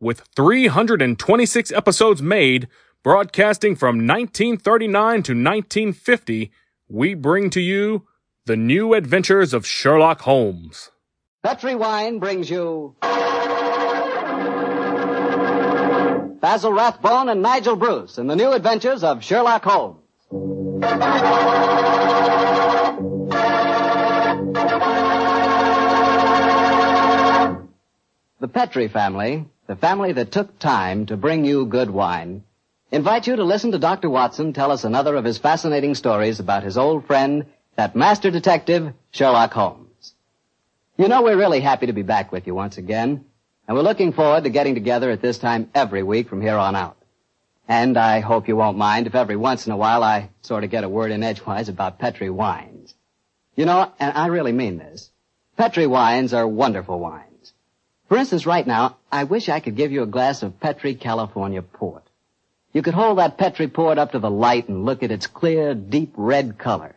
with 326 episodes made, broadcasting from 1939 to 1950, we bring to you the new adventures of Sherlock Holmes. Petri Wine brings you Basil Rathbone and Nigel Bruce in the new adventures of Sherlock Holmes. The Petri family, the family that took time to bring you good wine, invite you to listen to Dr. Watson tell us another of his fascinating stories about his old friend, that master detective, Sherlock Holmes. You know, we're really happy to be back with you once again, and we're looking forward to getting together at this time every week from here on out. And I hope you won't mind if every once in a while I sort of get a word in edgewise about Petri wines. You know, and I really mean this. Petri wines are wonderful wines. For instance, right now, I wish I could give you a glass of Petri California port. You could hold that Petri port up to the light and look at its clear, deep red color.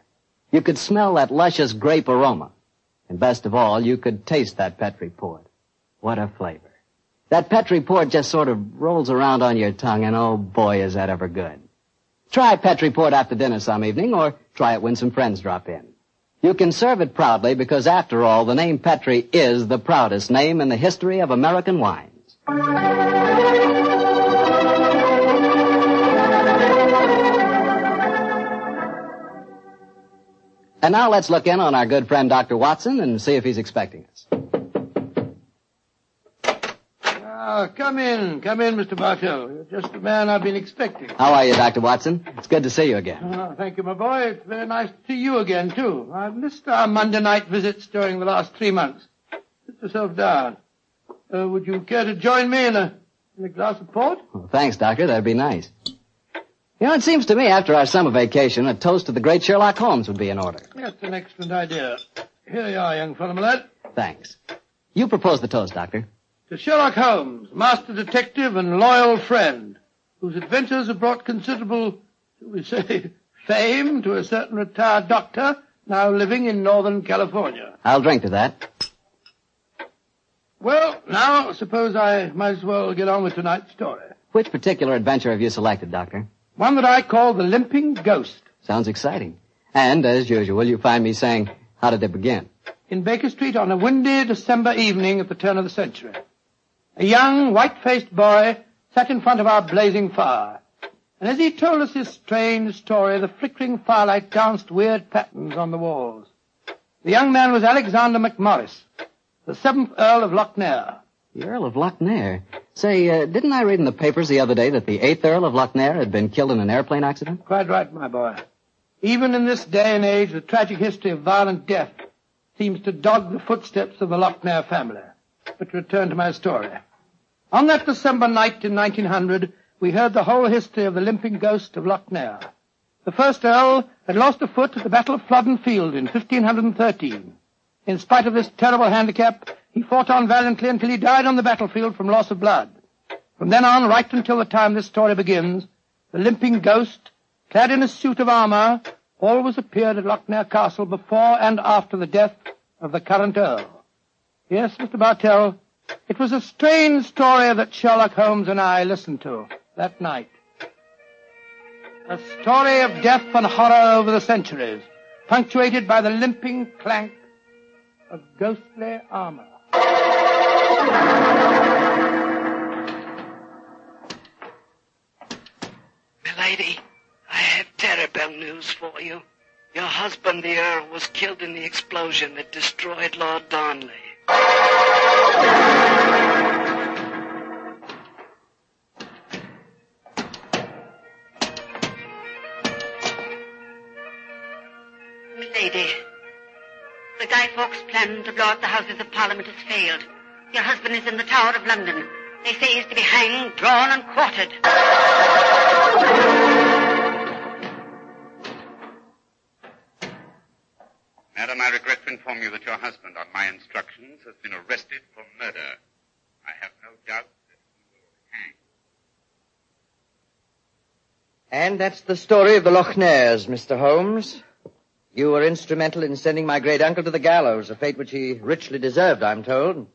You could smell that luscious grape aroma. And best of all, you could taste that Petri port. What a flavor. That Petri port just sort of rolls around on your tongue and oh boy is that ever good. Try Petri port after dinner some evening or try it when some friends drop in. You can serve it proudly because after all, the name Petri is the proudest name in the history of American wines. And now let's look in on our good friend Dr. Watson and see if he's expecting us. Ah, come in, come in, Mr. Bartell. You're just the man I've been expecting. How are you, Dr. Watson? It's good to see you again. Ah, thank you, my boy. It's very nice to see you again, too. I've missed our Monday night visits during the last three months. Sit yourself down. Uh, would you care to join me in a, in a glass of port? Well, thanks, Doctor. That'd be nice. You know, it seems to me after our summer vacation, a toast to the great Sherlock Holmes would be in order. That's an excellent idea. Here you are, young fellow, my lad. Thanks. You propose the toast, Doctor. To Sherlock Holmes, master detective and loyal friend, whose adventures have brought considerable, shall we say, fame to a certain retired doctor now living in Northern California. I'll drink to that. Well, now, suppose I might as well get on with tonight's story. Which particular adventure have you selected, Doctor? One that I call the Limping Ghost. Sounds exciting. And, as usual, you find me saying, how did it begin? In Baker Street on a windy December evening at the turn of the century. A young, white-faced boy sat in front of our blazing fire. And as he told us his strange story, the flickering firelight danced weird patterns on the walls. The young man was Alexander McMorris, the seventh Earl of Lochnair. The Earl of Lochnair? Say, uh, didn't I read in the papers the other day that the eighth Earl of Lochnair had been killed in an airplane accident? Quite right, my boy. Even in this day and age, the tragic history of violent death seems to dog the footsteps of the Lochnair family. But return to my story. On that December night in 1900, we heard the whole history of the limping ghost of Lochnair. The first Earl had lost a foot at the Battle of Flodden Field in 1513. In spite of this terrible handicap, he fought on valiantly until he died on the battlefield from loss of blood. From then on, right until the time this story begins, the limping ghost, clad in a suit of armor, always appeared at Lochnair Castle before and after the death of the current Earl. Yes, Mr. Bartell, it was a strange story that Sherlock Holmes and I listened to that night. A story of death and horror over the centuries, punctuated by the limping clank of ghostly armor. Milady, I have terrible news for you. Your husband, the Earl, was killed in the explosion that destroyed Lord Darnley. Milady, the Guy Fawkes plan to blow up the Houses of Parliament has failed. Your husband is in the Tower of London. They say he's to be hanged, drawn, and quartered. To inform you that your husband, on my instructions, has been arrested for murder. I have no doubt that he will hang. And that's the story of the Lochnairs, Mr. Holmes. You were instrumental in sending my great uncle to the gallows, a fate which he richly deserved, I'm told.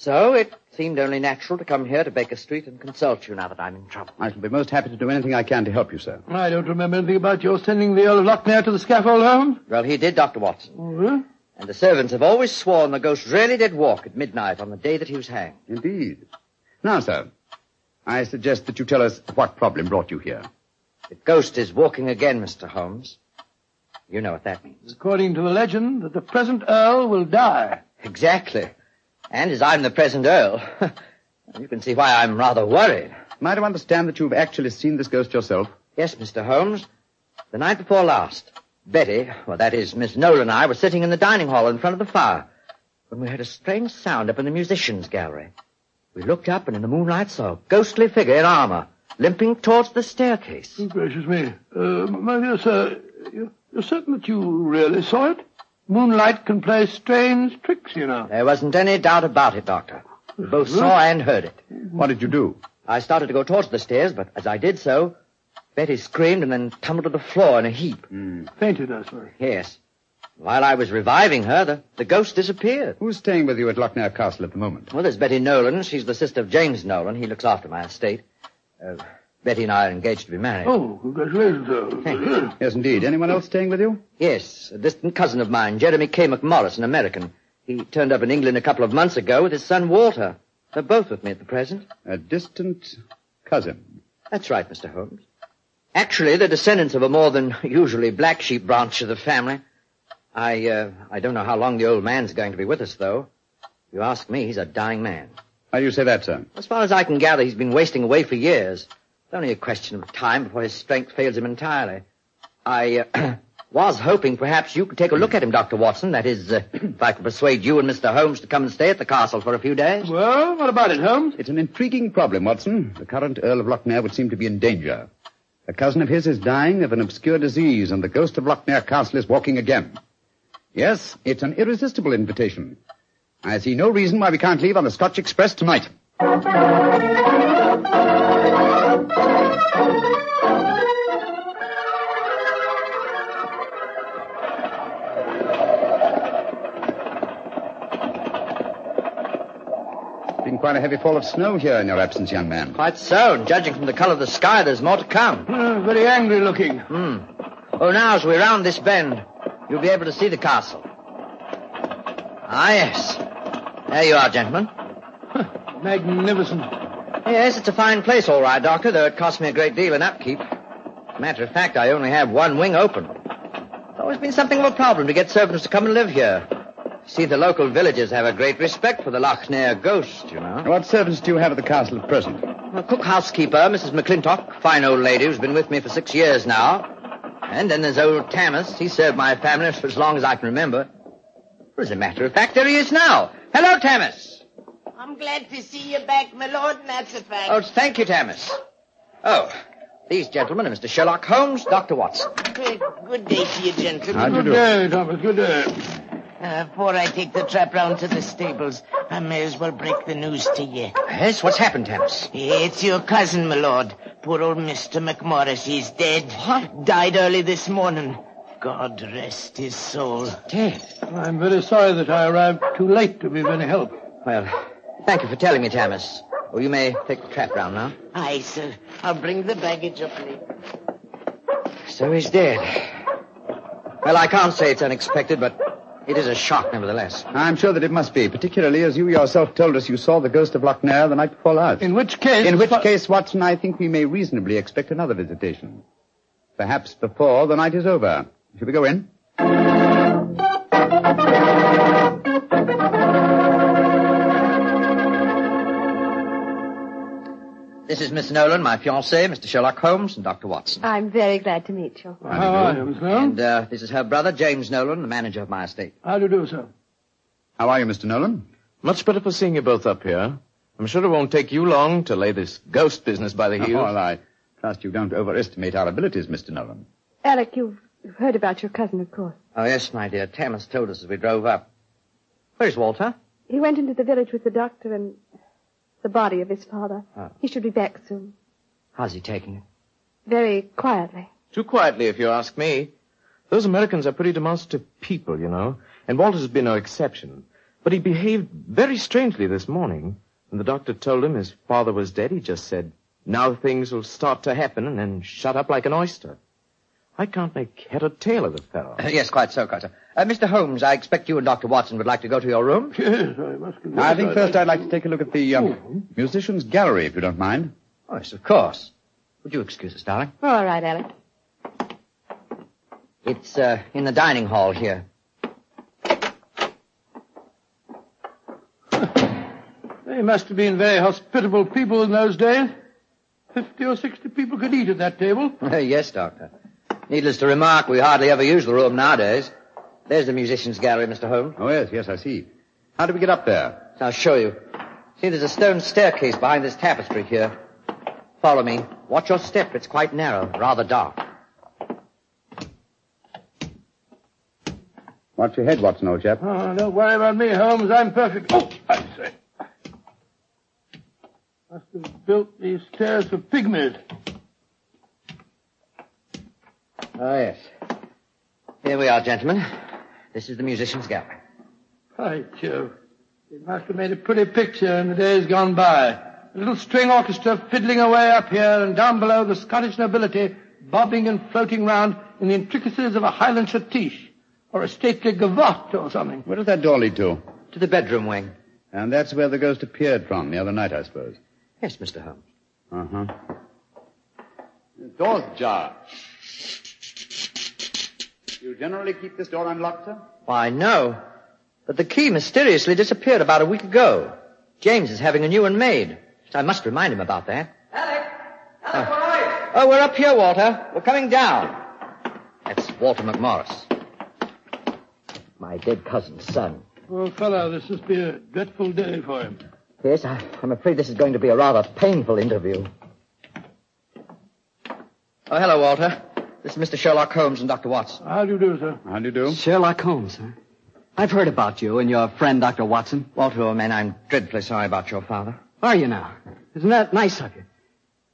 So it seemed only natural to come here to Baker Street and consult you now that I'm in trouble. I shall be most happy to do anything I can to help you, sir. I don't remember anything about your sending the Earl of Lochnair to the scaffold, Holmes. Well, he did, Dr. Watson. Oh, And the servants have always sworn the ghost really did walk at midnight on the day that he was hanged. Indeed. Now, sir, I suggest that you tell us what problem brought you here. The ghost is walking again, Mr. Holmes. You know what that means. According to the legend, that the present Earl will die. Exactly. And as I'm the present Earl, you can see why I'm rather worried. Am I to understand that you've actually seen this ghost yourself? Yes, Mr. Holmes. The night before last, Betty, well, that is, Miss Nolan and I were sitting in the dining hall in front of the fire when we heard a strange sound up in the musicians' gallery. We looked up and in the moonlight saw a ghostly figure in armor limping towards the staircase. Oh, gracious me. Uh, my dear sir, you- you're certain that you really saw it? Moonlight can play strange tricks, you know. There wasn't any doubt about it, Doctor. We both saw and heard it. What did you do? I started to go towards the stairs, but as I did so, Betty screamed and then tumbled to the floor in a heap. Fainted, I suppose. Yes. While I was reviving her, the, the ghost disappeared. Who's staying with you at Lochnair Castle at the moment? Well, there's Betty Nolan. She's the sister of James Nolan. He looks after my estate. Uh, Betty and I are engaged to be married. Oh, congratulations, sir. Yes, indeed. Anyone else staying with you? Yes, a distant cousin of mine, Jeremy K. McMorris, an American. He turned up in England a couple of months ago with his son Walter. They're both with me at the present. A distant cousin. That's right, Mr. Holmes. Actually, they're descendants of a more than usually black sheep branch of the family. I, uh, I don't know how long the old man's going to be with us, though. If you ask me, he's a dying man. Why do you say that, sir? As far as I can gather, he's been wasting away for years. It's only a question of time before his strength fails him entirely. I uh, was hoping perhaps you could take a look at him, Dr. Watson. That is, uh, if I could persuade you and Mr. Holmes to come and stay at the castle for a few days. Well, what about it, Holmes? It's an intriguing problem, Watson. The current Earl of Lochnair would seem to be in danger. A cousin of his is dying of an obscure disease, and the ghost of Lochnair Castle is walking again. Yes, it's an irresistible invitation. I see no reason why we can't leave on the Scotch Express tonight. Been quite a heavy fall of snow here in your absence, young man. Quite so, judging from the color of the sky, there's more to come. Uh, very angry looking. Hmm. Oh, now, as we round this bend, you'll be able to see the castle. Ah, yes. There you are, gentlemen. Magnificent. Yes, it's a fine place, all right, Doctor, though it costs me a great deal in upkeep. Matter of fact, I only have one wing open. It's always been something of a problem to get servants to come and live here. See, the local villagers have a great respect for the Lochnair ghost, you know. What servants do you have at the castle at present? A cook housekeeper, Mrs. McClintock, fine old lady who's been with me for six years now. And then there's old Tammas. He served my family for as long as I can remember. Well, as a matter of fact, there he is now. Hello, Tammas. I'm glad to see you back, my lord, and that's a fact. Oh, thank you, Tammas. Oh, these gentlemen are Mr. Sherlock Holmes, Dr. Watson. Good, good day to you, gentlemen. How'd you Good do? day, Thomas. Good day. Uh, before I take the trap round to the stables, I may as well break the news to you. Yes, what's happened, Tammas? It's your cousin, my lord. Poor old Mr. McMorris. He's dead. What? Died early this morning. God rest his soul. Dead. I'm very sorry that I arrived too late to be of any help. Well, thank you for telling me, Tammas. Oh, you may take the trap round now. Aye, sir. I'll bring the baggage up later. So he's dead. Well, I can't say it's unexpected, but it is a shock nevertheless. I'm sure that it must be, particularly as you yourself told us you saw the ghost of Lochnair the night before last. In which case... In which fa- case, Watson, I think we may reasonably expect another visitation. Perhaps before the night is over. Shall we go in? This is Miss Nolan, my fiancée, Mr. Sherlock Holmes, and Dr. Watson. I'm very glad to meet you. How are you, Miss Nolan? And uh, this is her brother, James Nolan, the manager of my estate. How do you do, sir? How are you, Mr. Nolan? Much better for seeing you both up here. I'm sure it won't take you long to lay this ghost business by the Oh, heels. well, I trust you don't overestimate our abilities, Mr. Nolan. Alec, you've You've heard about your cousin, of course. Oh, yes, my dear. Tammas told us as we drove up. Where's Walter? He went into the village with the doctor and the body of his father. Oh. He should be back soon. How's he taking it? Very quietly. Too quietly, if you ask me. Those Americans are pretty demonstrative people, you know, and Walter's been no exception. But he behaved very strangely this morning. When the doctor told him his father was dead, he just said, now things will start to happen, and then shut up like an oyster. I can't make head or tail of the fellow. yes, quite so, quite so. Uh, Mr. Holmes, I expect you and Dr. Watson would like to go to your room. Yes, I must confess. I think I'd first like- I'd like to take a look at the um, musicians' gallery, if you don't mind. Oh, yes, of course. Would you excuse us, darling? All right, Alec. It's uh, in the dining hall here. They must have been very hospitable people in those days. Fifty or sixty people could eat at that table. yes, Doctor. Needless to remark, we hardly ever use the room nowadays. There's the musicians' gallery, Mr. Holmes. Oh, yes, yes, I see. How do we get up there? I'll show you. See, there's a stone staircase behind this tapestry here. Follow me. Watch your step. It's quite narrow, rather dark. Watch your head, Watson, old chap. Oh, don't worry about me, Holmes. I'm perfect. Oh, I say. Must have built these stairs for pygmies. Oh, yes. Here we are, gentlemen. This is the musicians' gallery. By Jove. It must have made a pretty picture in the days gone by. A little string orchestra fiddling away up here and down below the Scottish nobility bobbing and floating round in the intricacies of a Highland schottische or a stately gavotte or something. Where does that door lead to? To the bedroom wing. And that's where the ghost appeared from the other night, I suppose. Yes, Mr. Holmes. Uh-huh. The door's ajar. Do you generally keep this door unlocked, sir? Why, no. But the key mysteriously disappeared about a week ago. James is having a new one made. I must remind him about that. Alec! Alec, oh. oh, we're up here, Walter. We're coming down. That's Walter McMorris. My dead cousin's son. Poor fellow, this must be a dreadful day for him. Yes, I, I'm afraid this is going to be a rather painful interview. Oh, hello, Walter. This is Mr. Sherlock Holmes and Dr. Watson. How do you do, sir? How do you do? Sherlock Holmes, huh? I've heard about you and your friend, Dr. Watson. Walter, old man, I'm dreadfully sorry about your father. Are you now? Isn't that nice of you?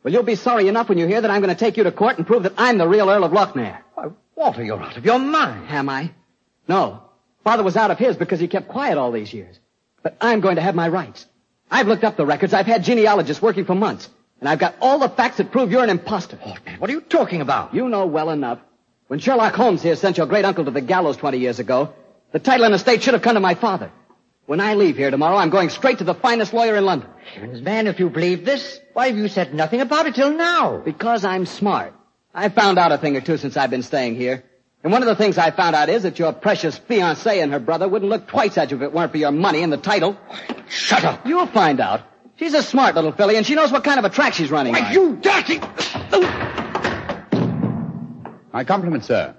Well, you'll be sorry enough when you hear that I'm going to take you to court and prove that I'm the real Earl of Lochnair. Why, Walter, you're out of your mind. Am I? No. Father was out of his because he kept quiet all these years. But I'm going to have my rights. I've looked up the records. I've had genealogists working for months. And I've got all the facts that prove you're an impostor. Man, what are you talking about? You know well enough. When Sherlock Holmes here sent your great uncle to the gallows 20 years ago, the title and estate should have come to my father. When I leave here tomorrow, I'm going straight to the finest lawyer in London. Heavens, man, if you believe this, why have you said nothing about it till now? Because I'm smart. I've found out a thing or two since I've been staying here. And one of the things I found out is that your precious fiancée and her brother wouldn't look twice at you if it weren't for your money and the title. Shut up. You'll find out. She's a smart little filly, and she knows what kind of a track she's running Why, on. you dirty... My compliments, sir.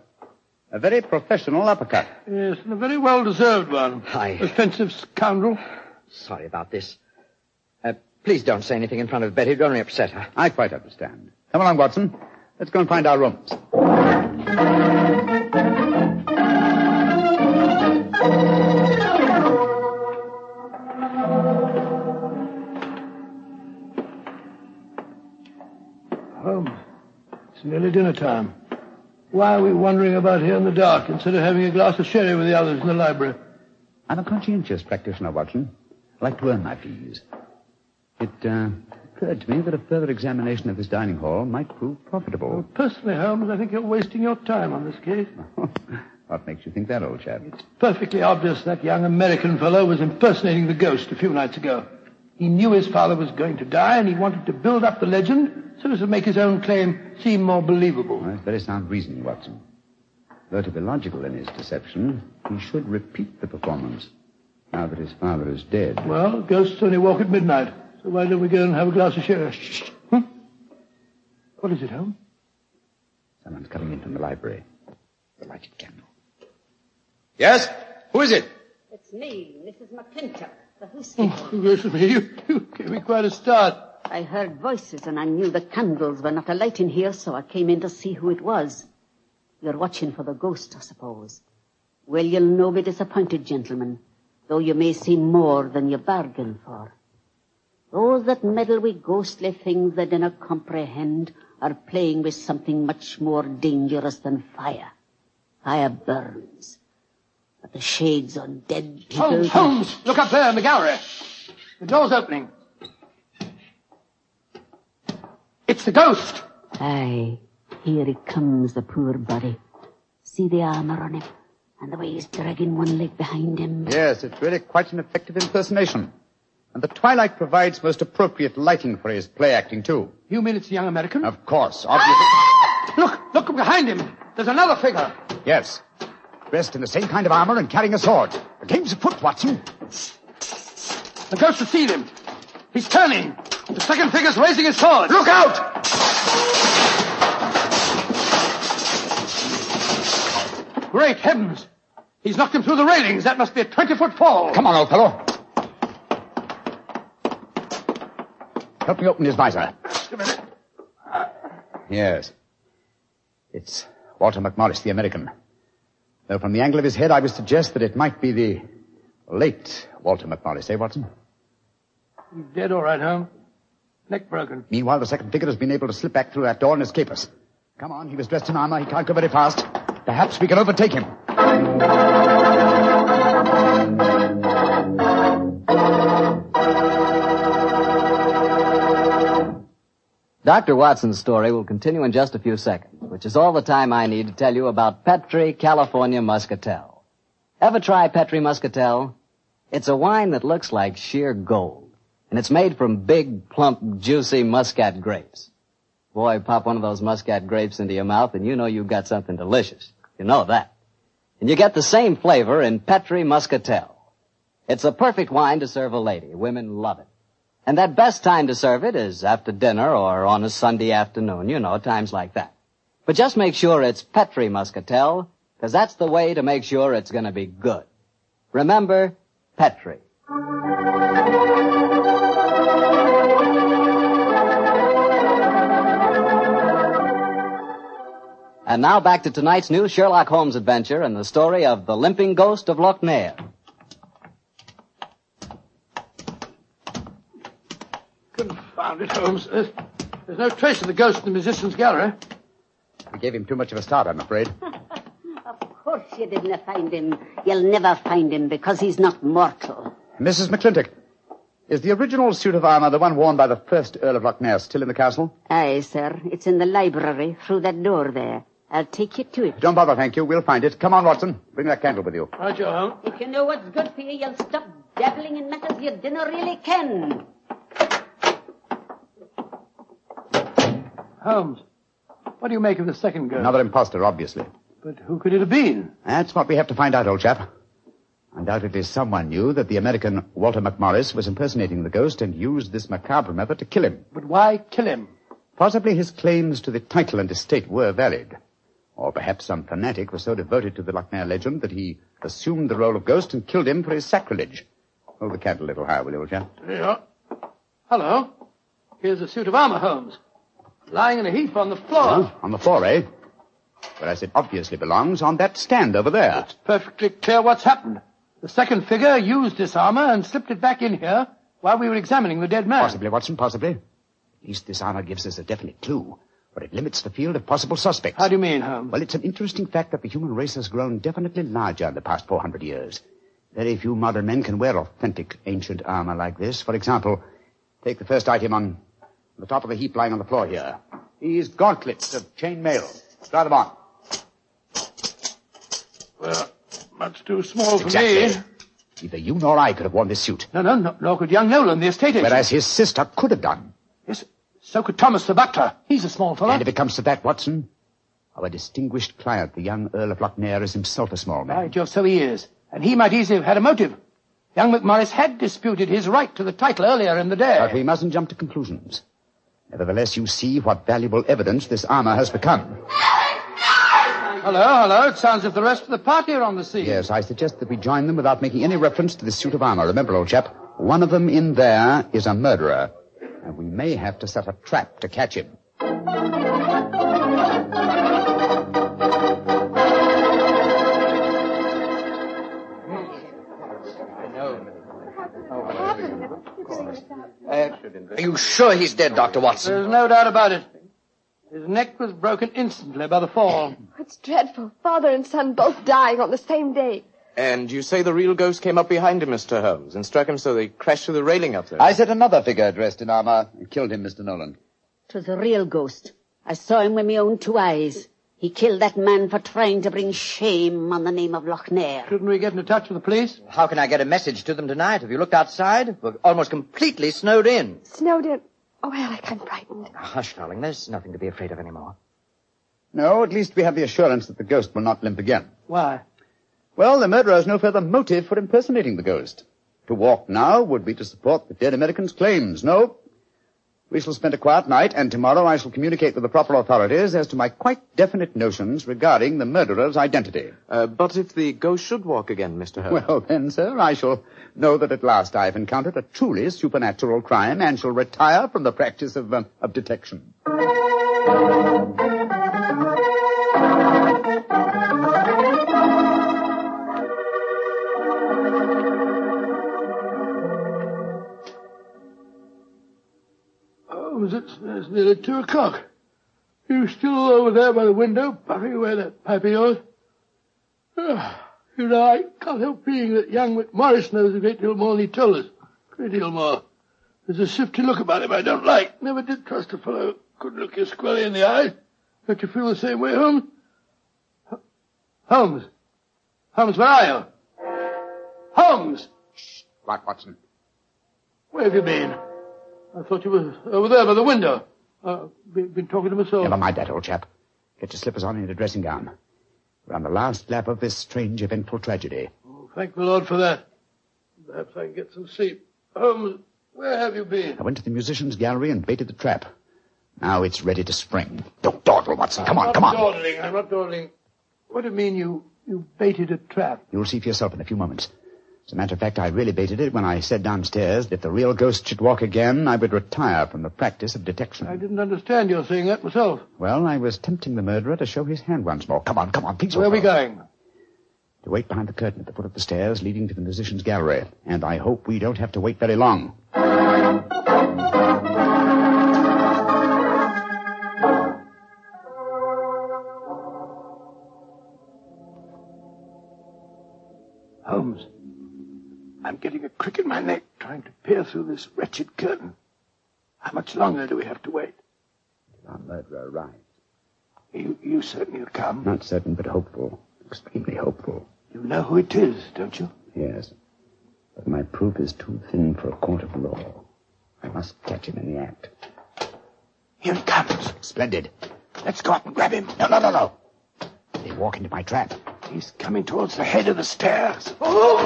A very professional uppercut. Yes, and a very well-deserved one. Hi. Offensive scoundrel. Sorry about this. Uh, please don't say anything in front of Betty. It'd only upset her. I quite understand. Come along, Watson. Let's go and find our rooms. Nearly dinner time. Why are we wandering about here in the dark instead of having a glass of sherry with the others in the library? I'm a conscientious practitioner, Watson. I like to earn my fees. It uh, occurred to me that a further examination of this dining hall might prove profitable. Personally, Holmes, I think you're wasting your time on this case. what makes you think that, old chap? It's perfectly obvious that young American fellow was impersonating the ghost a few nights ago. He knew his father was going to die, and he wanted to build up the legend so as to make his own claim seem more believable. Well, that's very sound reasoning, Watson. Though to be logical in his deception, he should repeat the performance now that his father is dead. Well, ghosts only walk at midnight, so why don't we go and have a glass of sherry? Shh. Hmm? What is it, Holmes? Someone's coming in from the library. The lighted candle. Yes? Who is it? It's me, Mrs. McClintock, the whiskey. Oh, gracious me, you, you gave me quite a start. I heard voices and I knew the candles were not alight in here, so I came in to see who it was. You're watching for the ghost, I suppose. Well, you'll no be disappointed, gentlemen, though you may see more than you bargained for. Those that meddle with ghostly things they dinna comprehend are playing with something much more dangerous than fire. Fire burns. But the shades on dead people... Holmes, Holmes! Look up there in the gallery. The door's opening. It's the ghost. Aye, here he comes, the poor body. See the armor on him, and the way he's dragging one leg behind him. Yes, it's really quite an effective impersonation. And the twilight provides most appropriate lighting for his play acting, too. You mean it's the young American? Of course, obviously. Ah! Look, look behind him. There's another figure. Yes. Dressed in the same kind of armor and carrying a sword. The game's afoot, Watson. The ghost has seen him. He's turning. The second figure's raising his sword. Look out! Great heavens. He's knocked him through the railings. That must be a 20-foot fall. Come on, old fellow. Help me open his visor. Just a minute. Yes. It's Walter McMorris, the American. Though from the angle of his head, I would suggest that it might be the late Walter McMorris, eh, Watson? He's dead, all right, Holmes. Neck broken. Meanwhile, the second figure has been able to slip back through that door and escape us. Come on, he was dressed in armor. He can't go very fast. Perhaps we can overtake him. Dr. Watson's story will continue in just a few seconds, which is all the time I need to tell you about Petri California Muscatel. Ever try Petri Muscatel? It's a wine that looks like sheer gold, and it's made from big, plump, juicy muscat grapes. Boy, pop one of those muscat grapes into your mouth and you know you've got something delicious. You know that. And you get the same flavor in Petri Muscatel. It's a perfect wine to serve a lady. Women love it. And that best time to serve it is after dinner or on a Sunday afternoon, you know, times like that. But just make sure it's Petri Muscatel, because that's the way to make sure it's going to be good. Remember, Petri. And now back to tonight's new Sherlock Holmes adventure and the story of the limping ghost of Lochnair. Confound it, Holmes. There's, there's no trace of the ghost in the musician's gallery. We gave him too much of a start, I'm afraid. Of course you didn't find him. You'll never find him because he's not mortal. Mrs. McClintock, is the original suit of armor the one worn by the first Earl of Lochnair still in the castle? Aye, sir. It's in the library through that door there. I'll take you to it. Don't bother, thank you. We'll find it. Come on, Watson. Bring that candle with you. Right, you Holmes. If you know what's good for you, you'll stop dabbling in matters you dinna really ken. Holmes, what do you make of the second girl? Another impostor, obviously. But who could it have been? That's what we have to find out, old chap. Undoubtedly someone knew that the American Walter McMorris was impersonating the ghost and used this macabre method to kill him. But why kill him? Possibly his claims to the title and estate were valid. Or perhaps some fanatic was so devoted to the Lochnair legend that he assumed the role of ghost and killed him for his sacrilege. Hold the candle a little higher, will you, old chap? Are. Hello. Here's a suit of armor, Holmes. Lying in a heap on the floor. Oh, on the floor, eh? Whereas it obviously belongs on that stand over there. It's perfectly clear what's happened. The second figure used this armor and slipped it back in here while we were examining the dead man. Possibly, Watson, possibly. At least this armor gives us a definite clue, but it limits the field of possible suspects. How do you mean, Holmes? Well, it's an interesting fact that the human race has grown definitely larger in the past 400 years. Very few modern men can wear authentic ancient armor like this. For example, take the first item on the top of the heap lying on the floor here. These gauntlets of chain mail. Try them on. Well, much too small for Exactly. me. Neither you nor I could have worn this suit. No, no, no, nor could young Nolan, the estate agent. Whereas his sister could have done. Yes, so could Thomas the butler. He's a small fellow. And if it comes to that, Watson, our distinguished client, the young Earl of Lochnair, is himself a small man. Right, Joe, so he is. And he might easily have had a motive. Young McMorris had disputed his right to the title earlier in the day. But we mustn't jump to conclusions. Nevertheless, you see what valuable evidence this armor has become. Hello, hello. It sounds as if the rest of the party are on the scene. Yes, I suggest that we join them without making any reference to this suit of armor. Remember, old chap, one of them in there is a murderer. And we may have to set a trap to catch him. You sure he's dead, Dr. Watson? There's no doubt about it. His neck was broken instantly by the fall. It's dreadful. Father and son both dying on the same day. And you say the real ghost came up behind him, Mr. Holmes, and struck him so they crashed through the railing up there. I said another figure dressed in armor and killed him, Mr. Nolan. Twas a real ghost. I saw him with my own two eyes. He killed that man for trying to bring shame on the name of Lochnair. Shouldn't we get in touch with the police? How can I get a message to them tonight? Have you looked outside? We're almost completely snowed in. Snowed in. Oh, Alec, I'm frightened. Ah, hush, darling. There's nothing to be afraid of anymore. No, at least we have the assurance that the ghost will not limp again. Why? Well, the murderer has no further motive for impersonating the ghost. To walk now would be to support the dead American's claims. No. We shall spend a quiet night, and tomorrow I shall communicate with the proper authorities as to my quite definite notions regarding the murderer's identity. Uh, but if the ghost should walk again, Mr. Holmes? Well, then, sir, I shall know that at last I have encountered a truly supernatural crime and shall retire from the practice of, um, of detection. It's, nearly two o'clock. You still over there by the window, puffing away that pipe of yours? Ah, you know, I can't help feeling that young McMorris knows a great deal more than he told us. A great deal more. There's a shifty look about him I don't like. Never did trust a fellow who couldn't look you squarely in the eye. Don't you feel the same way, Holmes? H- Holmes. Holmes, where are you? Holmes! What, Watson? Where have you been? I thought you were over there by the window. Uh, been, talking to myself. Never mind that, old chap. Get your slippers on and your dressing gown. We're on the last lap of this strange, eventful tragedy. Oh, thank the Lord for that. Perhaps I can get some sleep. Holmes, where have you been? I went to the musician's gallery and baited the trap. Now it's ready to spring. Don't dawdle, Watson. Come on, I'm come not on. Dawdling. I'm not dawdling. What do you mean you, you baited a trap? You'll see for yourself in a few moments. As a matter of fact, I really baited it when I said downstairs that if the real ghost should walk again, I would retire from the practice of detection. I didn't understand your saying that myself. Well, I was tempting the murderer to show his hand once more. Come on, come on, please. Where are we going? To wait behind the curtain at the foot of the stairs leading to the musician's gallery. And I hope we don't have to wait very long. Holmes, I'm getting a crick in my neck trying to peer through this wretched curtain. How much longer do we have to wait? Our murderer arrives. You, you certain he'll come? Not certain, but hopeful. Extremely hopeful. You know who it is, don't you? Yes. But my proof is too thin for a court of law. I must catch him in the act. Here he comes. Splendid. Let's go up and grab him. No, no, no, no. They walk into my trap. He's coming towards the head of the stairs. Oh!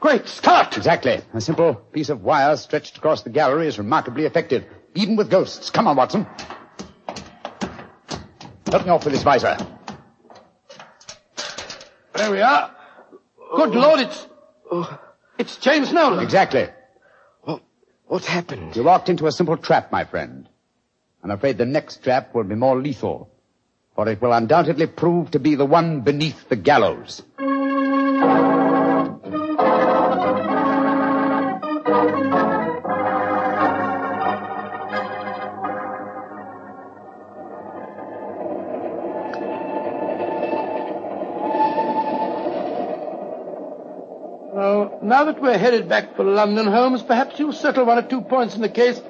Great Scott! Exactly. A simple piece of wire stretched across the gallery is remarkably effective, even with ghosts. Come on, Watson. Help me off with this visor. There we are. Good oh. Lord, it's... Oh. It's James Nolan. Exactly. What happened? You walked into a simple trap, my friend. I'm afraid the next trap will be more lethal, for it will undoubtedly prove to be the one beneath the gallows. Now that we're headed back for London, Holmes, perhaps you'll settle one or two points in the case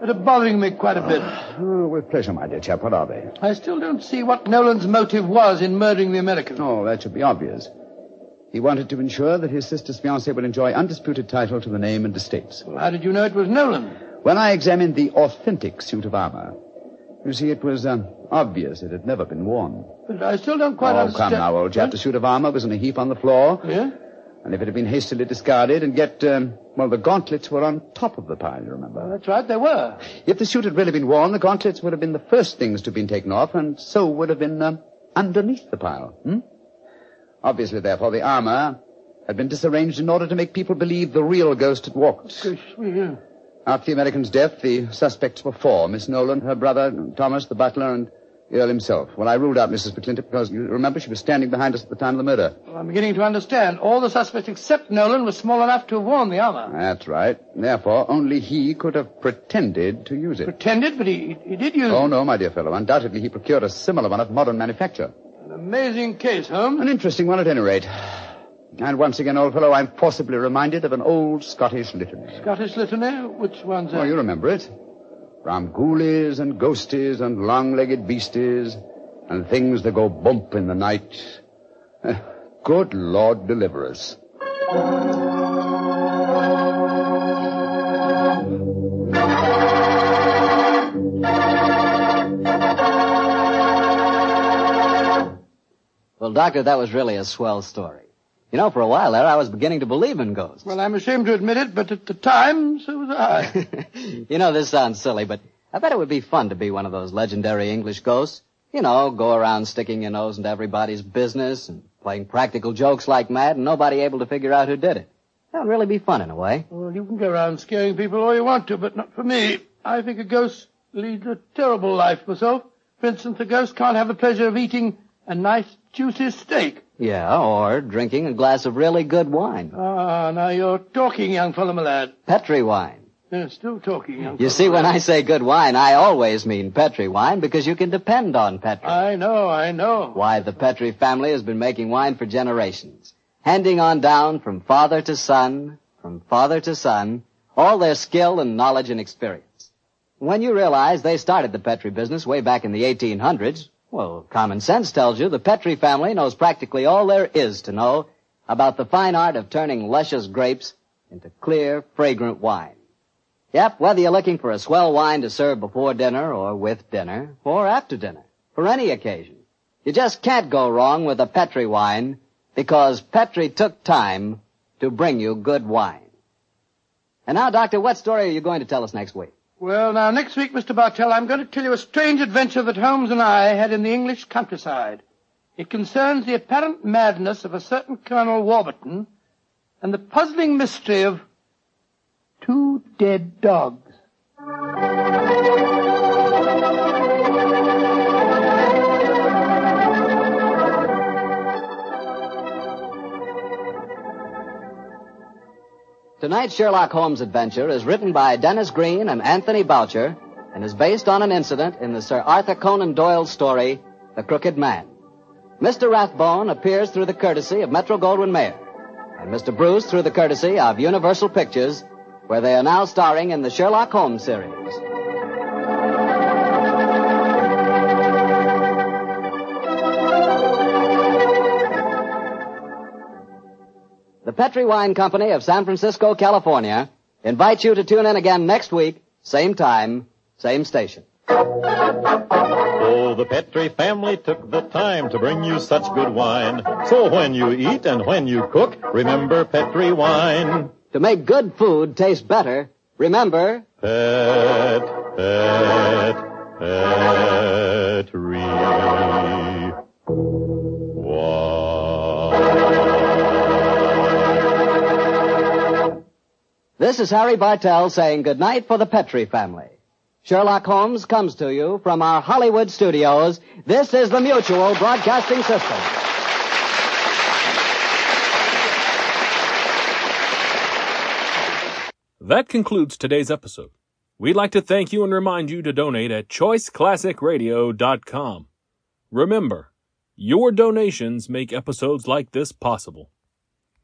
that are bothering me quite a bit. Oh, with pleasure, my dear chap. What are they? I still don't see what Nolan's motive was in murdering the American. Oh, that should be obvious. He wanted to ensure that his sister's fiancé would enjoy undisputed title to the name and estates. Well, how did you know it was Nolan? When I examined the authentic suit of armor, you see, it was um, obvious it had never been worn. But I still don't quite oh, understand. come now, old chap. The suit of armor was in a heap on the floor. Yeah? And if it had been hastily discarded and yet, um, well, the gauntlets were on top of the pile, you remember? That's right, they were. If the suit had really been worn, the gauntlets would have been the first things to have been taken off, and so would have been um, underneath the pile. Hmm? Obviously, therefore, the armor had been disarranged in order to make people believe the real ghost had walked. After the American's death, the suspects were four. Miss Nolan, her brother, Thomas, the butler, and The Earl himself. Well, I ruled out Mrs. McClintock because, you remember, she was standing behind us at the time of the murder. Well, I'm beginning to understand. All the suspects except Nolan were small enough to have worn the armor. That's right. Therefore, only he could have pretended to use it. Pretended, but he, he did use Oh, no, my dear fellow. Undoubtedly, he procured a similar one of modern manufacture. An amazing case, Holmes. An interesting one, at any rate. And once again, old fellow, I'm forcibly reminded of an old Scottish litany. Scottish litany? Which one's oh, that? Oh, you remember it. From ghoulies and ghosties and long-legged beasties and things that go bump in the night. Good Lord deliver us. Well, Doctor, that was really a swell story. You know, for a while there, I was beginning to believe in ghosts. Well, I'm ashamed to admit it, but at the time, so was I. You know, this sounds silly, but I bet it would be fun to be one of those legendary English ghosts. You know, go around sticking your nose into everybody's business and playing practical jokes like mad and nobody able to figure out who did it. That would really be fun in a way. well, you can go around scaring people all you want to, but not for me. I think a ghost leads a terrible life myself. For instance, a ghost can't have the pleasure of eating a nice, juicy steak. Yeah, or drinking a glass of really good wine. Ah, now you're talking, young fellow, my lad. Petri wine. Yeah, still talking, young You see, when. I say good wine, I always mean Petri wine because you can depend on Petri. I know, I know. Why, the Petri family has been making wine for generations, handing on down from father to son, from father to son, all their skill and knowledge and experience. When you realize they started the Petri business way back in the 1800s, well, common sense tells you the Petri family knows practically all there is to know about the fine art of turning luscious grapes into clear, fragrant wine. Yep, whether you're looking for a swell wine to serve before dinner or with dinner or after dinner, for any occasion, you just can't go wrong with a Petri wine because Petri took time to bring you good wine. And now, Doctor, what story are you going to tell us next week? Well, now, next week, Mr. Bartell, I'm going to tell you a strange adventure that Holmes and I had in the English countryside. It concerns the apparent madness of a certain Colonel Warburton and the puzzling mystery of two dead dogs. Tonight's Sherlock Holmes adventure is written by Denis Green and Anthony Boucher and is based on an incident in the Sir Arthur Conan Doyle story, The Crooked Man. Mr. Rathbone appears through the courtesy of Metro Goldwyn Mayer, and Mr. Bruce through the courtesy of Universal Pictures, where they are now starring in the Sherlock Holmes series. The Petri Wine Company of San Francisco, California invites you to tune in again next week, same time, same station. Oh, the Petri family took the time to bring you such good wine. So when you eat and when you cook, remember Petri wine. To make good food taste better, remember Pet, pet, Petri This is Harry Bartell saying goodnight for the Petri family. Sherlock Holmes comes to you from our Hollywood studios. This is the Mutual Broadcasting System. That concludes today's episode. We'd like to thank you and remind you to donate at choiceclassicradio.com. Remember, your donations make episodes like this possible.